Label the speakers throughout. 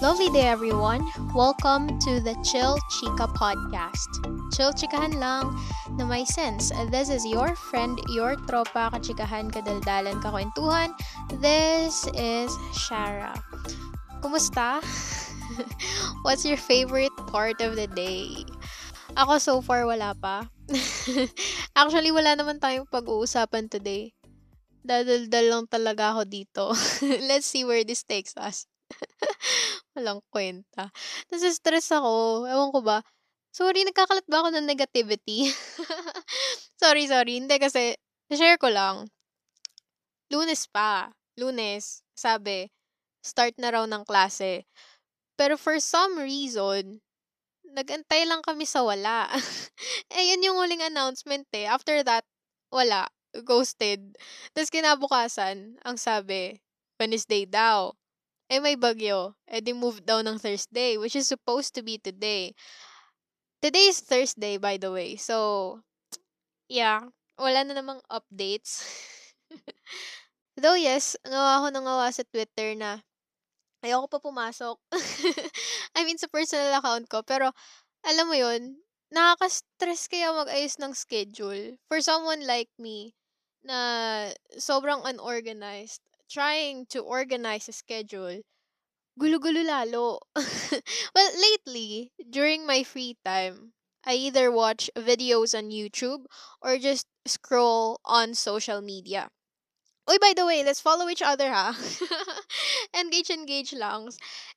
Speaker 1: Lovely day, everyone. Welcome to the Chill Chica podcast. Chill chikahan lang na may sense. This is your friend, your tropa, kachikahan, kadaldalan, kakwentuhan. This is Shara. Kumusta? What's your favorite part of the day? Ako so far wala pa. Actually, wala naman tayong pag-uusapan today. Dadaldal lang talaga ako dito. Let's see where this takes us. Walang kwenta. Nasa-stress ako. Ewan ko ba. Sorry, nagkakalat ba ako ng negativity? sorry, sorry. Hindi kasi, share ko lang. Lunes pa. Lunes. Sabi, start na raw ng klase. Pero for some reason, nagantay lang kami sa wala. eh, yun yung huling announcement eh. After that, wala ghosted. Tapos kinabukasan, ang sabi, Wednesday daw. Eh may bagyo. Eh di move daw ng Thursday, which is supposed to be today. Today is Thursday, by the way. So, yeah. Wala na namang updates. Though yes, ngawa ako ng ngawa sa Twitter na ayoko pa pumasok. I mean, sa personal account ko. Pero, alam mo yun, nakaka-stress kaya mag-ayos ng schedule. For someone like me, na sobrang unorganized, trying to organize a schedule, gulo-gulo lalo. well, lately, during my free time, I either watch videos on YouTube or just scroll on social media. Uy, by the way, let's follow each other, ha? engage, engage lang.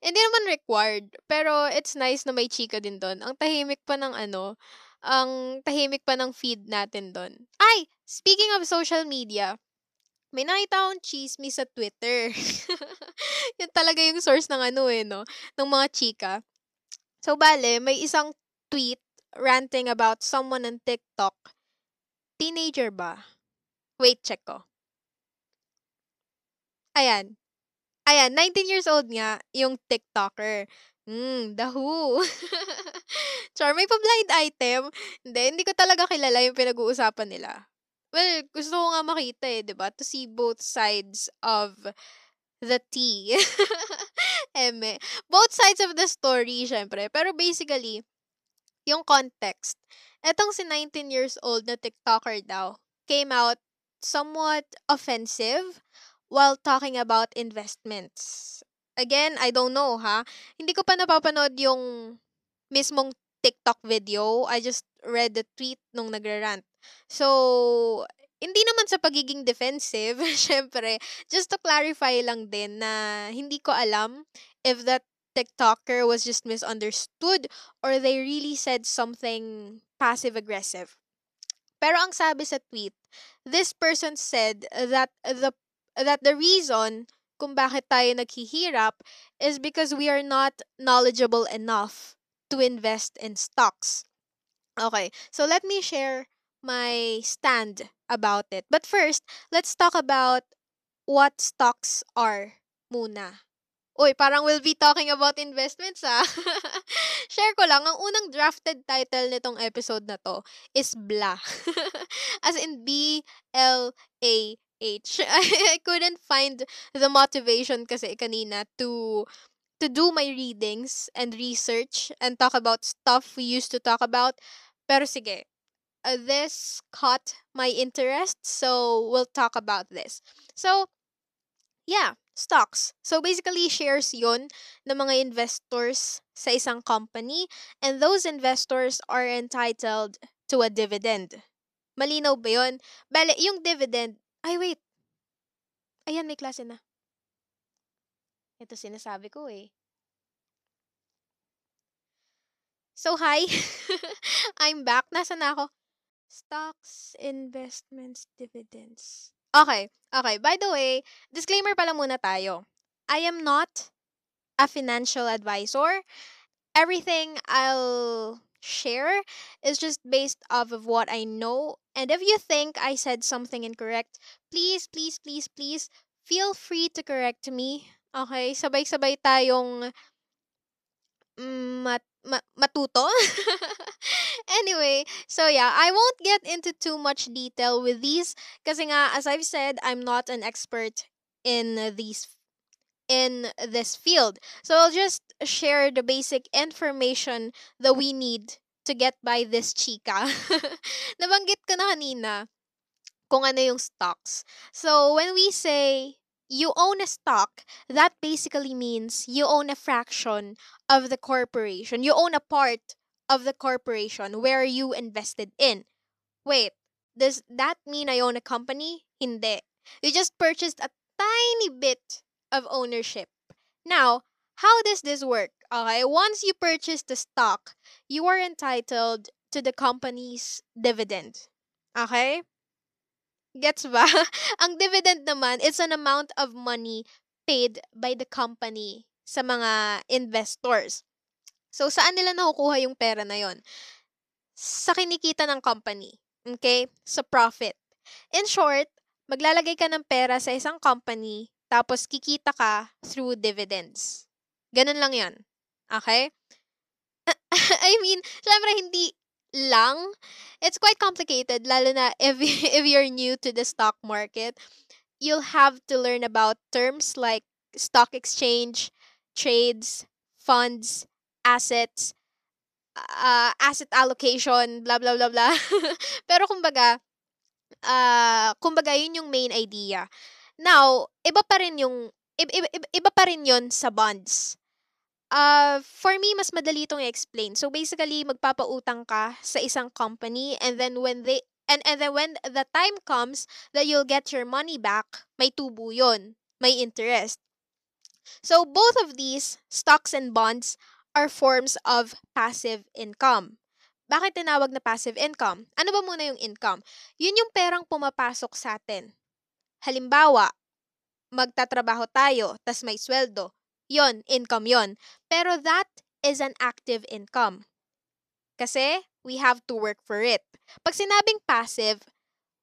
Speaker 1: Hindi naman required, pero it's nice na may chika din doon. Ang tahimik pa ng ano, ang tahimik pa ng feed natin doon. Ay! Speaking of social media, may nakita akong chismis sa Twitter. Yun talaga yung source ng ano eh, no? Ng mga chika. So, bale, may isang tweet ranting about someone on TikTok. Teenager ba? Wait, check ko. Ayan. Ayan, 19 years old nga yung TikToker. Hmm, The Who. Char, may pa-blind item. Hindi, hindi ko talaga kilala yung pinag-uusapan nila. Well, gusto ko nga makita eh, di ba? To see both sides of the tea. Eme. Both sides of the story, syempre. Pero basically, yung context. Etong si 19 years old na TikToker daw came out somewhat offensive while talking about investments again, I don't know ha. Hindi ko pa napapanood yung mismong TikTok video. I just read the tweet nung nagrarant. So, hindi naman sa pagiging defensive, syempre, just to clarify lang din na hindi ko alam if that TikToker was just misunderstood or they really said something passive-aggressive. Pero ang sabi sa tweet, this person said that the that the reason kung bakit tayo naghihirap is because we are not knowledgeable enough to invest in stocks. Okay, so let me share my stand about it. But first, let's talk about what stocks are muna. Uy, parang we'll be talking about investments ah. Share ko lang, ang unang drafted title nitong episode na to is BLA. As in B-L-A age. I couldn't find the motivation kasi kanina to to do my readings and research and talk about stuff we used to talk about. Pero sige, uh, this caught my interest, so we'll talk about this. So, yeah, stocks. So basically, shares yon ng mga investors sa isang company and those investors are entitled to a dividend. Malinaw ba yun? Bale, yung dividend, ay, wait. Ayan, may klase na. Ito sinasabi ko eh. So, hi. I'm back. Nasa na ako? Stocks, investments, dividends. Okay, okay. By the way, disclaimer pala muna tayo. I am not a financial advisor. Everything I'll share is just based off of what I know. And if you think I said something incorrect, please, please, please, please feel free to correct me. Okay? Sabay-sabay tayong mat, mat, matuto. anyway, so yeah, I won't get into too much detail with these kasi nga, as I've said, I'm not an expert in these in this field. So I'll just share the basic information that we need to get by this chika. Nabanggit ko na kanina kung ano yung stocks. So when we say you own a stock, that basically means you own a fraction of the corporation. You own a part of the corporation where you invested in. Wait, does that mean I own a company? Hindi. You just purchased a tiny bit of ownership. Now, how does this work? Okay, once you purchase the stock, you are entitled to the company's dividend. Okay? Gets ba? Ang dividend naman, it's an amount of money paid by the company sa mga investors. So, saan nila nakukuha yung pera na yon? Sa kinikita ng company. Okay? Sa profit. In short, maglalagay ka ng pera sa isang company, tapos kikita ka through dividends. Ganun lang yan. Okay? I mean, syempre hindi lang. It's quite complicated, lalo na if, if you're new to the stock market. You'll have to learn about terms like stock exchange, trades, funds, assets, uh, asset allocation, blah, blah, blah, blah. Pero kumbaga, uh, kumbaga, yun yung main idea. Now, iba pa rin yung, iba, iba, iba pa rin yun sa bonds. Uh, for me, mas madali itong i-explain. So, basically, magpapautang ka sa isang company and then when they, and, and then when the time comes that you'll get your money back, may tubo yun. May interest. So, both of these, stocks and bonds, are forms of passive income. Bakit tinawag na passive income? Ano ba muna yung income? Yun yung perang pumapasok sa atin. Halimbawa, magtatrabaho tayo, tas may sweldo. Yon, income yon. Pero that is an active income. Kasi we have to work for it. Pag sinabing passive,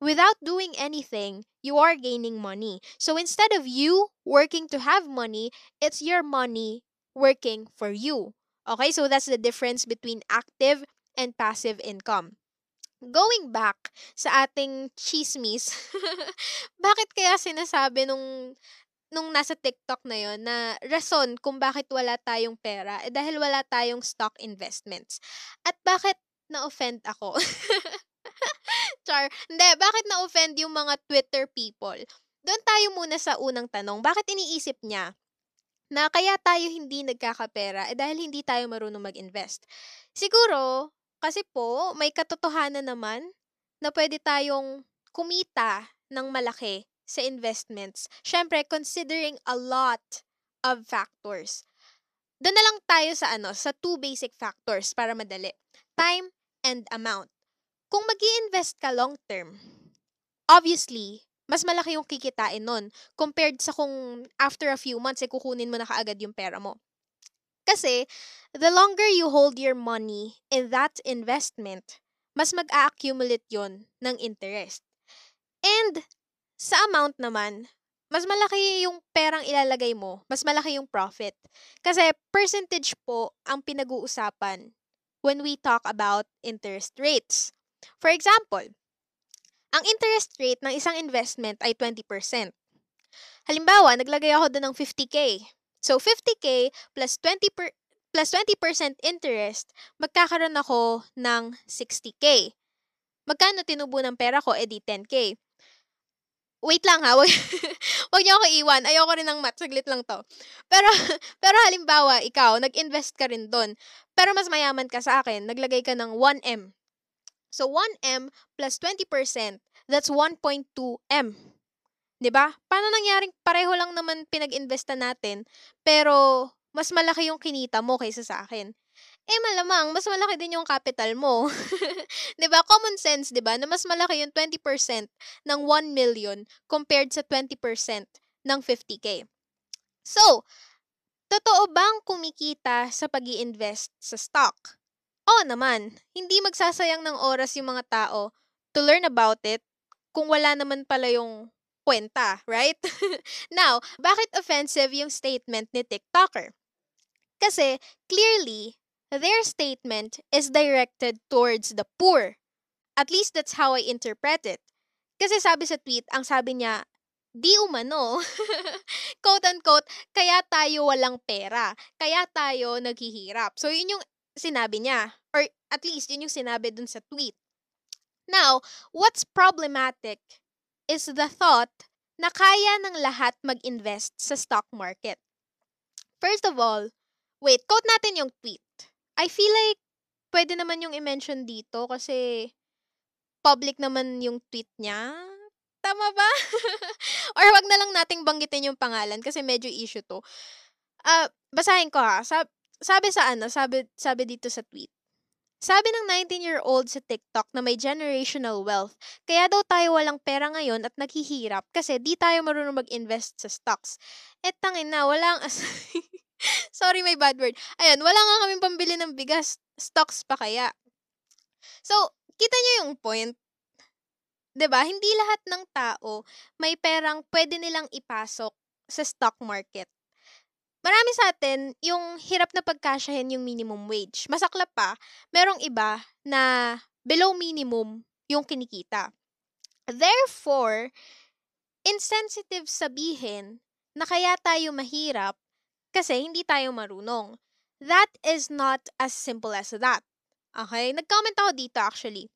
Speaker 1: without doing anything, you are gaining money. So instead of you working to have money, it's your money working for you. Okay, so that's the difference between active and passive income. Going back sa ating chismis, bakit kaya sinasabi nung nung nasa TikTok na yon na rason kung bakit wala tayong pera eh dahil wala tayong stock investments. At bakit na-offend ako? Char. Hindi, bakit na-offend yung mga Twitter people? Doon tayo muna sa unang tanong. Bakit iniisip niya na kaya tayo hindi nagkakapera eh dahil hindi tayo marunong mag-invest. Siguro, kasi po, may katotohanan naman na pwede tayong kumita ng malaki sa investments. Siyempre, considering a lot of factors. Doon na lang tayo sa ano, sa two basic factors para madali. Time and amount. Kung mag invest ka long term, obviously, mas malaki yung kikitain nun compared sa kung after a few months, eh, kukunin mo na kaagad yung pera mo. Kasi, the longer you hold your money in that investment, mas mag-a-accumulate yon ng interest. And, sa amount naman, mas malaki yung perang ilalagay mo, mas malaki yung profit. Kasi percentage po ang pinag-uusapan when we talk about interest rates. For example, ang interest rate ng isang investment ay 20%. Halimbawa, naglagay ako doon ng 50k. So 50k plus 20 per, plus 20% interest, magkakaroon ako ng 60k. Magkano tinubo ng pera ko? Eh di 10k. Wait lang ha, wag, wag niyo ako iwan. Ayoko rin ng math, saglit lang to. Pero, pero halimbawa, ikaw, nag-invest ka rin doon. Pero mas mayaman ka sa akin, naglagay ka ng 1M. So 1M plus 20%, that's 1.2M. 'Di ba? Paano nangyaring pareho lang naman pinag-investa natin, pero mas malaki yung kinita mo kaysa sa akin. Eh malamang mas malaki din yung capital mo. 'Di ba? Common sense, 'di ba? Na mas malaki yung 20% ng 1 million compared sa 20% ng 50k. So, totoo bang kumikita sa pag invest sa stock? Oo naman, hindi magsasayang ng oras yung mga tao to learn about it kung wala naman pala yung kwenta, right? Now, bakit offensive yung statement ni TikToker? Kasi, clearly, their statement is directed towards the poor. At least that's how I interpret it. Kasi sabi sa tweet, ang sabi niya, di umano, quote-unquote, kaya tayo walang pera, kaya tayo naghihirap. So, yun yung sinabi niya. Or at least, yun yung sinabi dun sa tweet. Now, what's problematic is the thought na kaya ng lahat mag-invest sa stock market. First of all, wait, quote natin yung tweet. I feel like pwede naman yung i-mention dito kasi public naman yung tweet niya. Tama ba? Or wag na lang nating banggitin yung pangalan kasi medyo issue to. Uh, basahin ko ha. Sab- sabi sa ano, sabi sabi dito sa tweet. Sabi ng 19-year-old sa TikTok na may generational wealth, kaya daw tayo walang pera ngayon at naghihirap kasi di tayo marunong mag-invest sa stocks. Eh tangin na, walang as Sorry, may bad word. Ayun, wala nga kaming pambili ng bigas. Stocks pa kaya. So, kita nyo yung point. 'di ba? Hindi lahat ng tao may perang pwede nilang ipasok sa stock market. Marami sa atin yung hirap na pagkasyahin yung minimum wage. Masaklap pa, merong iba na below minimum yung kinikita. Therefore, insensitive sabihin na kaya tayo mahirap kasi hindi tayo marunong. That is not as simple as that. Okay? Nag-comment ako dito actually.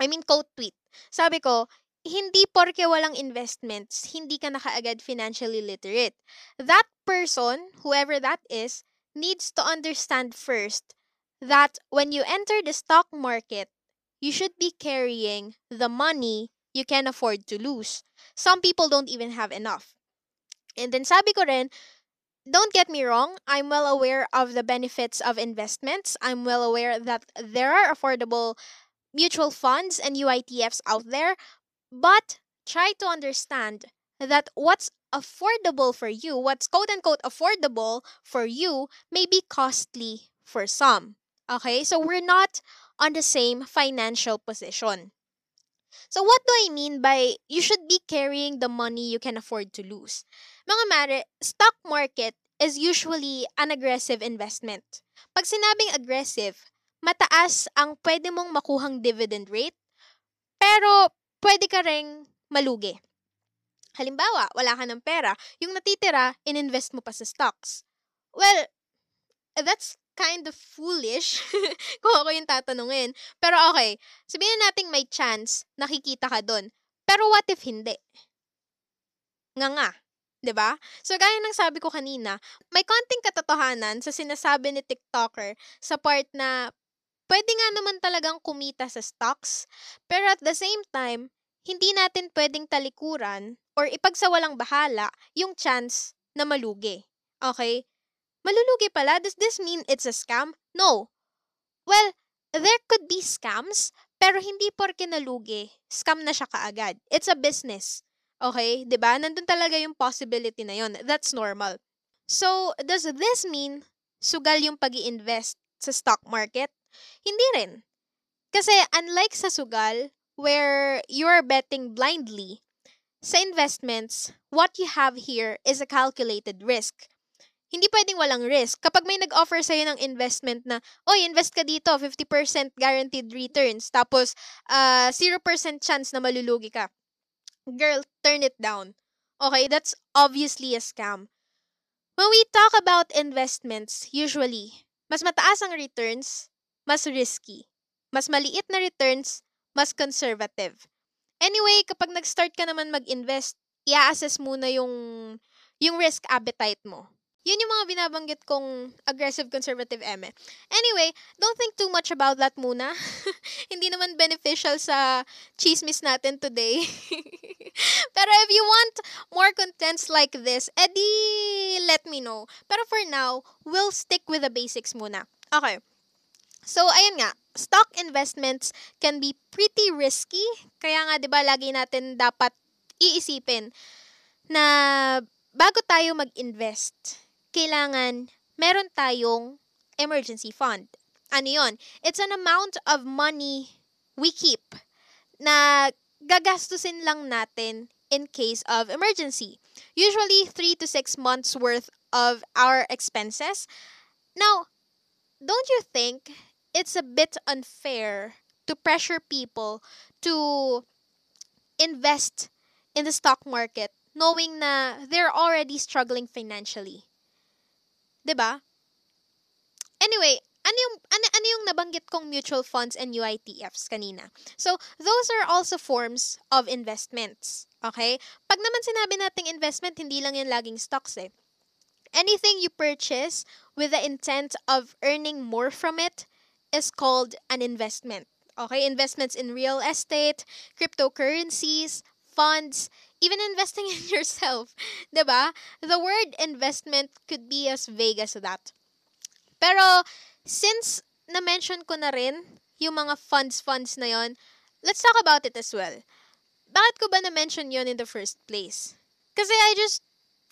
Speaker 1: I mean, quote tweet. Sabi ko, hindi porke walang investments, hindi ka na kaagad financially literate. That person, whoever that is, needs to understand first that when you enter the stock market, you should be carrying the money you can afford to lose. Some people don't even have enough. And then sabi ko rin, don't get me wrong, I'm well aware of the benefits of investments. I'm well aware that there are affordable mutual funds and UITFs out there, but try to understand that what's affordable for you, what's quote unquote affordable for you, may be costly for some. Okay, so we're not on the same financial position. So what do I mean by you should be carrying the money you can afford to lose? Mga mare, stock market is usually an aggressive investment. Pag sinabing aggressive, mataas ang pwede mong makuhang dividend rate, pero pwede ka ring malugi. Halimbawa, wala ka ng pera, yung natitira, ininvest mo pa sa stocks. Well, that's kind of foolish kung ako yung tatanungin. Pero okay, sabihin natin may chance, nakikita ka doon. Pero what if hindi? Nga nga. 'di ba? So gaya ng sabi ko kanina, may konting katotohanan sa sinasabi ni TikToker sa part na pwede nga naman talagang kumita sa stocks, pero at the same time, hindi natin pwedeng talikuran or ipagsawalang bahala yung chance na malugi. Okay? Malulugi pala? Does this mean it's a scam? No. Well, there could be scams, pero hindi porke nalugi, scam na siya kaagad. It's a business. Okay? ba? Diba? Nandun talaga yung possibility na yon. That's normal. So, does this mean sugal yung pag invest sa stock market? Hindi rin. Kasi unlike sa sugal, where you're betting blindly, sa investments, what you have here is a calculated risk. Hindi pwedeng walang risk. Kapag may nag-offer sa'yo ng investment na, oy, invest ka dito, 50% guaranteed returns, tapos uh, ah, 0% chance na malulugi ka. Girl, turn it down. Okay, that's obviously a scam. When we talk about investments, usually, mas mataas ang returns, mas risky. Mas maliit na returns, mas conservative. Anyway, kapag nag-start ka naman mag-invest, i-assess muna yung, yung risk appetite mo. Yun yung mga binabanggit kong aggressive conservative eme. Anyway, don't think too much about that muna. Hindi naman beneficial sa chismis natin today. Pero if you want more contents like this, edi let me know. Pero for now, we'll stick with the basics muna. Okay. So, ayun nga, stock investments can be pretty risky. Kaya nga, di ba, lagi natin dapat iisipin na bago tayo mag-invest, kailangan meron tayong emergency fund. Ano yon? It's an amount of money we keep na gagastusin lang natin in case of emergency. Usually, 3 to 6 months worth of our expenses. Now, don't you think it's a bit unfair to pressure people to invest in the stock market knowing na they're already struggling financially. 'Di ba? Anyway, ano yung ano, ano yung nabanggit kong mutual funds and UITFs kanina? So, those are also forms of investments. Okay? Pag naman sinabi nating investment, hindi lang yan laging stocks eh. Anything you purchase with the intent of earning more from it is called an investment. Okay? Investments in real estate, cryptocurrencies, funds, even investing in yourself. ba? The word investment could be as vague as that. Pero since na-mention ko na rin yung mga funds-funds na yon, let's talk about it as well. Bakit ko ba na-mention yon in the first place? Kasi I just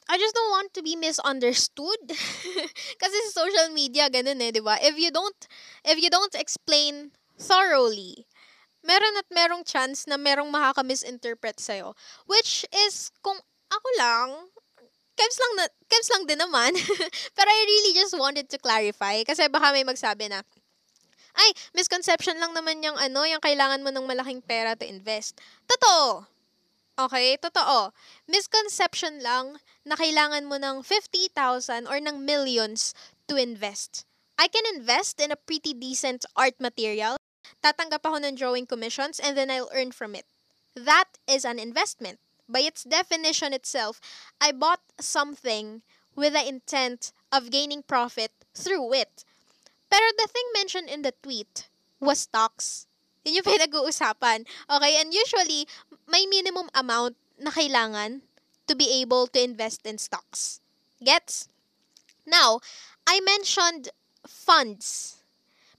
Speaker 1: I just don't want to be misunderstood. Kasi social media, ganun eh, di ba? If you don't, if you don't explain thoroughly, meron at merong chance na merong makaka-misinterpret sa'yo. Which is, kung ako lang, Kevs lang, na, Kevs lang din naman. Pero I really just wanted to clarify. Kasi baka may magsabi na, ay, misconception lang naman yung ano, yung kailangan mo ng malaking pera to invest. Totoo. Okay, totoo. Misconception lang na kailangan mo ng 50,000 or ng millions to invest. I can invest in a pretty decent art material. Tatanggap ako ng drawing commissions and then I'll earn from it. That is an investment. By its definition itself, I bought something with the intent of gaining profit through it. Pero the thing mentioned in the tweet was stocks. Yun yung pinag-uusapan. Okay, and usually, may minimum amount na kailangan to be able to invest in stocks. Gets? Now, I mentioned funds.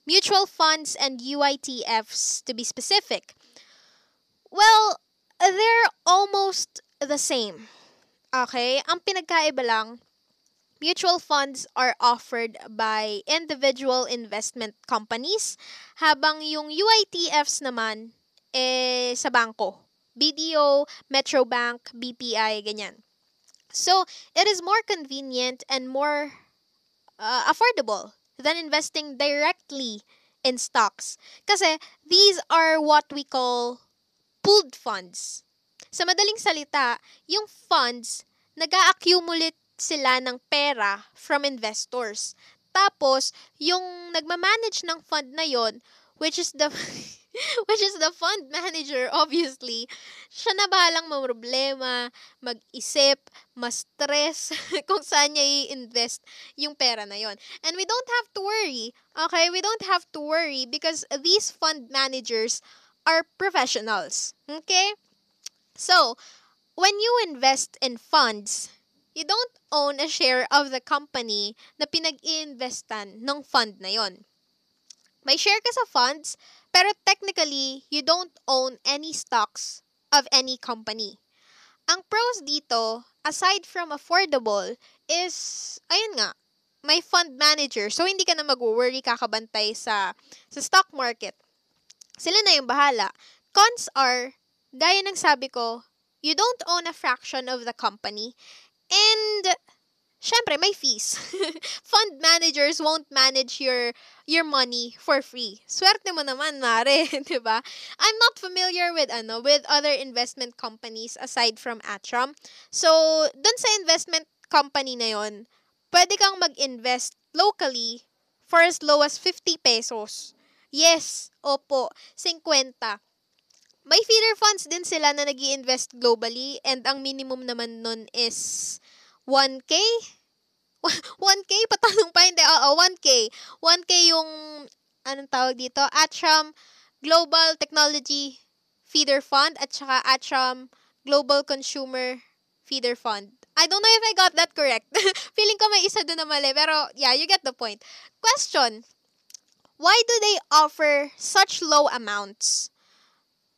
Speaker 1: Mutual funds and UITFs to be specific. Well, they're almost the same. Okay? Ang pinagkaiba lang, mutual funds are offered by individual investment companies, habang yung UITFs naman, eh, sa bangko. BDO, Metrobank, BPI, ganyan. So, it is more convenient and more uh, affordable than investing directly in stocks. Kasi, these are what we call pooled funds. Sa madaling salita, yung funds, nag accumulate sila ng pera from investors. Tapos, yung nagmamanage ng fund na yon, which is the which is the fund manager, obviously, siya na bahalang problema, mag-isip, ma-stress kung saan niya i-invest yung pera na yon. And we don't have to worry, okay? We don't have to worry because these fund managers are professionals. Okay? So, when you invest in funds, you don't own a share of the company na pinag-iinvestan ng fund na yon. May share ka sa funds, pero technically, you don't own any stocks of any company. Ang pros dito, aside from affordable, is, ayun nga, may fund manager. So, hindi ka na mag-worry kakabantay sa, sa stock market. Sila na yung bahala. Cons are, gaya ng sabi ko, you don't own a fraction of the company and syempre may fees. Fund managers won't manage your your money for free. Swerte mo naman, mare, 'di ba? I'm not familiar with ano with other investment companies aside from Atram. So, dun sa investment company na 'yon, pwede kang mag-invest locally for as low as 50 pesos. Yes, opo, 50. May feeder funds din sila na nag invest globally and ang minimum naman nun is 1K? 1K? Patanong pa, hindi. Oo, 1K. 1K yung, anong tawag dito? Atram Global Technology Feeder Fund at saka Atram Global Consumer Feeder Fund. I don't know if I got that correct. Feeling ko may isa doon na mali. Pero, yeah, you get the point. Question why do they offer such low amounts?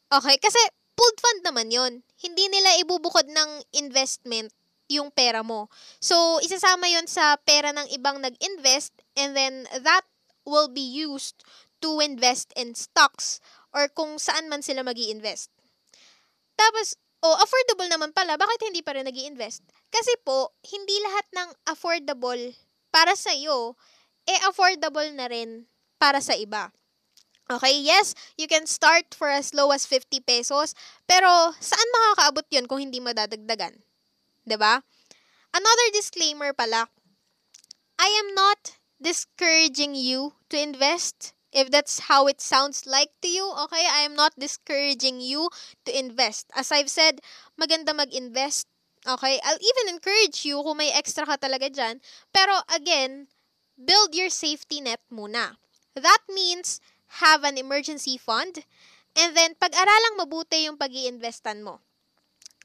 Speaker 1: Okay, kasi pooled fund naman yon. Hindi nila ibubukod ng investment yung pera mo. So, isasama yon sa pera ng ibang nag-invest and then that will be used to invest in stocks or kung saan man sila mag invest Tapos, oh, affordable naman pala, bakit hindi pa rin nag invest Kasi po, hindi lahat ng affordable para sa iyo, eh affordable na rin para sa iba. Okay, yes, you can start for as low as 50 pesos, pero saan makakaabot yun kung hindi madadagdagan? 'Di ba? Another disclaimer pala. I am not discouraging you to invest if that's how it sounds like to you, okay? I am not discouraging you to invest. As I've said, maganda mag-invest, okay? I'll even encourage you kung may extra ka talaga dyan. Pero again, build your safety net muna. That means have an emergency fund and then pag-aralang mabuti yung pag investan mo.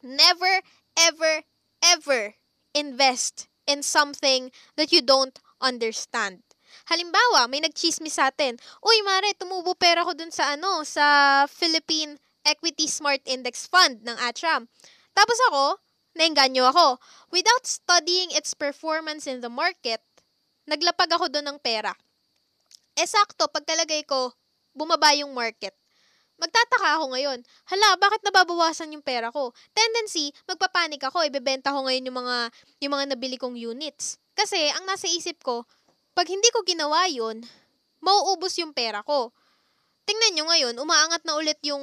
Speaker 1: Never, ever, ever invest in something that you don't understand. Halimbawa, may nagchismis sa atin, Uy, Mare, tumubo pera ko dun sa ano, sa Philippine Equity Smart Index Fund ng Atram. Tapos ako, nainganyo ako. Without studying its performance in the market, naglapag ako doon ng pera. Esakto, pagkalagay ko, bumaba yung market. Magtataka ako ngayon, hala, bakit nababawasan yung pera ko? Tendency, magpapanik ako, ibebenta ko ngayon yung mga, yung mga nabili kong units. Kasi, ang nasa isip ko, pag hindi ko ginawa yun, mauubos yung pera ko. Tingnan nyo ngayon, umaangat na ulit yung,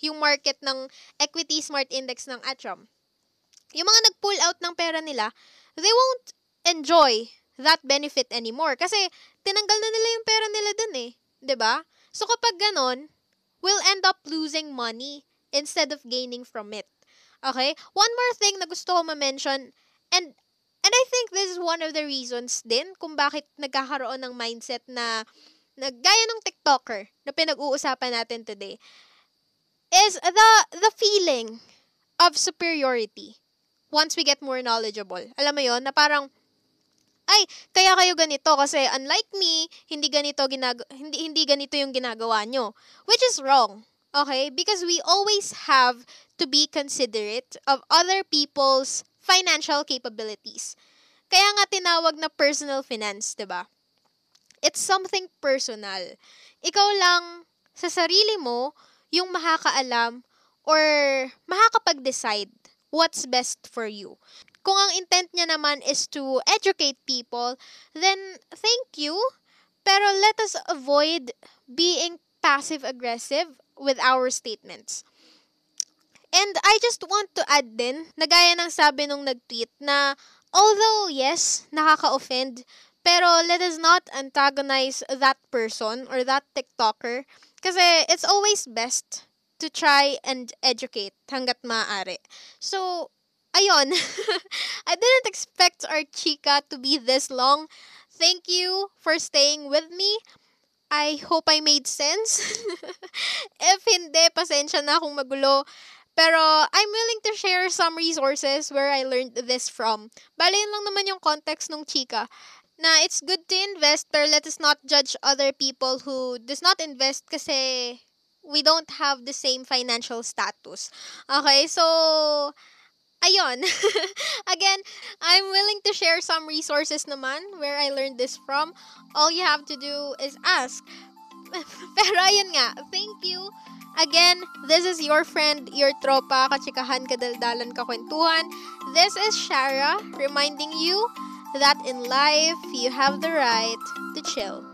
Speaker 1: yung market ng Equity Smart Index ng Atram. Yung mga nag-pull out ng pera nila, they won't enjoy that benefit anymore. Kasi, tinanggal na nila yung pera nila dun eh. ba? Diba? So, kapag ganon, we'll end up losing money instead of gaining from it. Okay? One more thing na gusto ko ma-mention, and And I think this is one of the reasons din kung bakit nagkakaroon ng mindset na, na gaya ng TikToker na pinag-uusapan natin today is the the feeling of superiority once we get more knowledgeable. Alam mo yon na parang ay, kaya kayo ganito kasi unlike me, hindi ganito ginag hindi hindi ganito yung ginagawa nyo. Which is wrong. Okay? Because we always have to be considerate of other people's financial capabilities. Kaya nga tinawag na personal finance, 'di ba? It's something personal. Ikaw lang sa sarili mo yung makakaalam or makakapag-decide what's best for you. Kung ang intent niya naman is to educate people, then thank you. Pero let us avoid being passive-aggressive with our statements. And I just want to add din, na gaya ng sabi nung nag-tweet na although yes, nakaka-offend, pero let us not antagonize that person or that TikToker kasi it's always best to try and educate hanggat maaari. So, ayun. I didn't expect our chika to be this long. Thank you for staying with me. I hope I made sense. If hindi, pasensya na kung magulo. Pero I'm willing to share some resources where I learned this from. Bale, yun lang naman yung context ng chika. Na it's good to invest, pero let us not judge other people who does not invest kasi we don't have the same financial status. Okay, so ayun. Again, I'm willing to share some resources naman where I learned this from. All you have to do is ask. Pero ayun nga, thank you Again, this is your friend, your tropa, kachikahan, kadaldalan, kakwentuhan. This is Shara reminding you that in life, you have the right to chill.